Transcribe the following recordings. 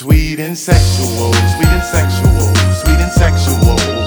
Sweet and sexual, sweet and sexual, sweet and sexual.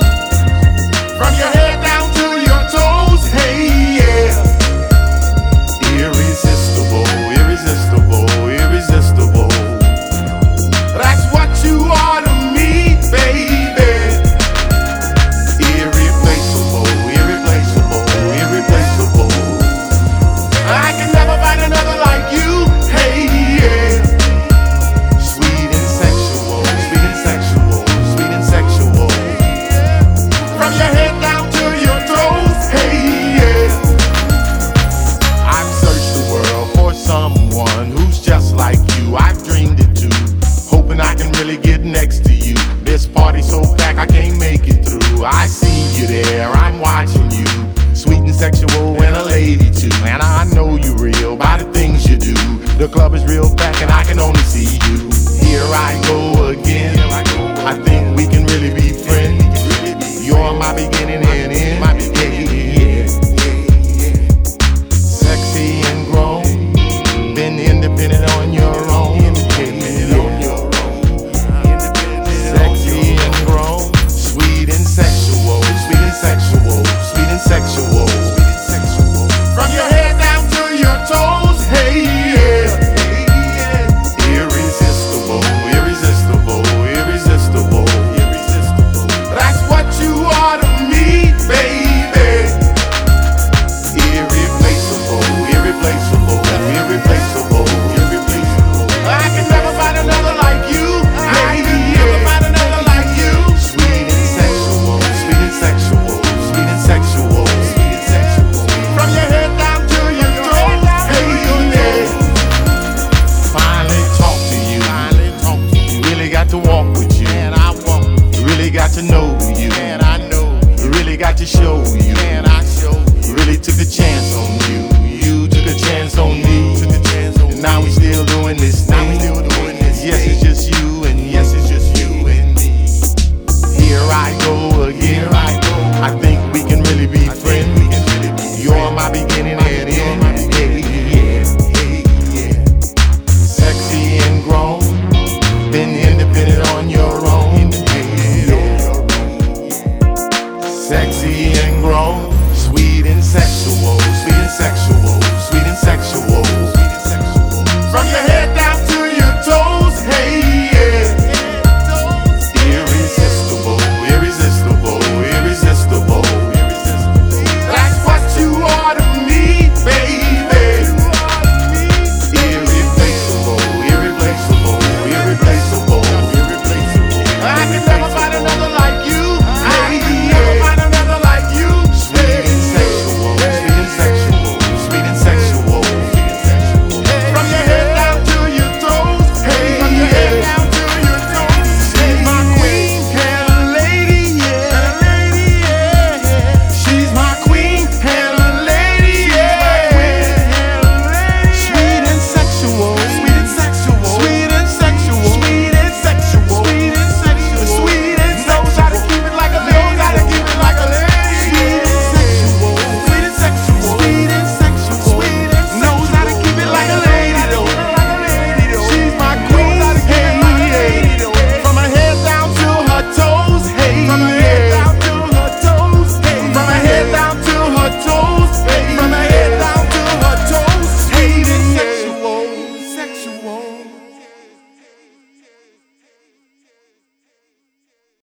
I see you there, I'm watching you. Sweet and sexual and a lady too. And I know you real by the things you do. The club is real in it.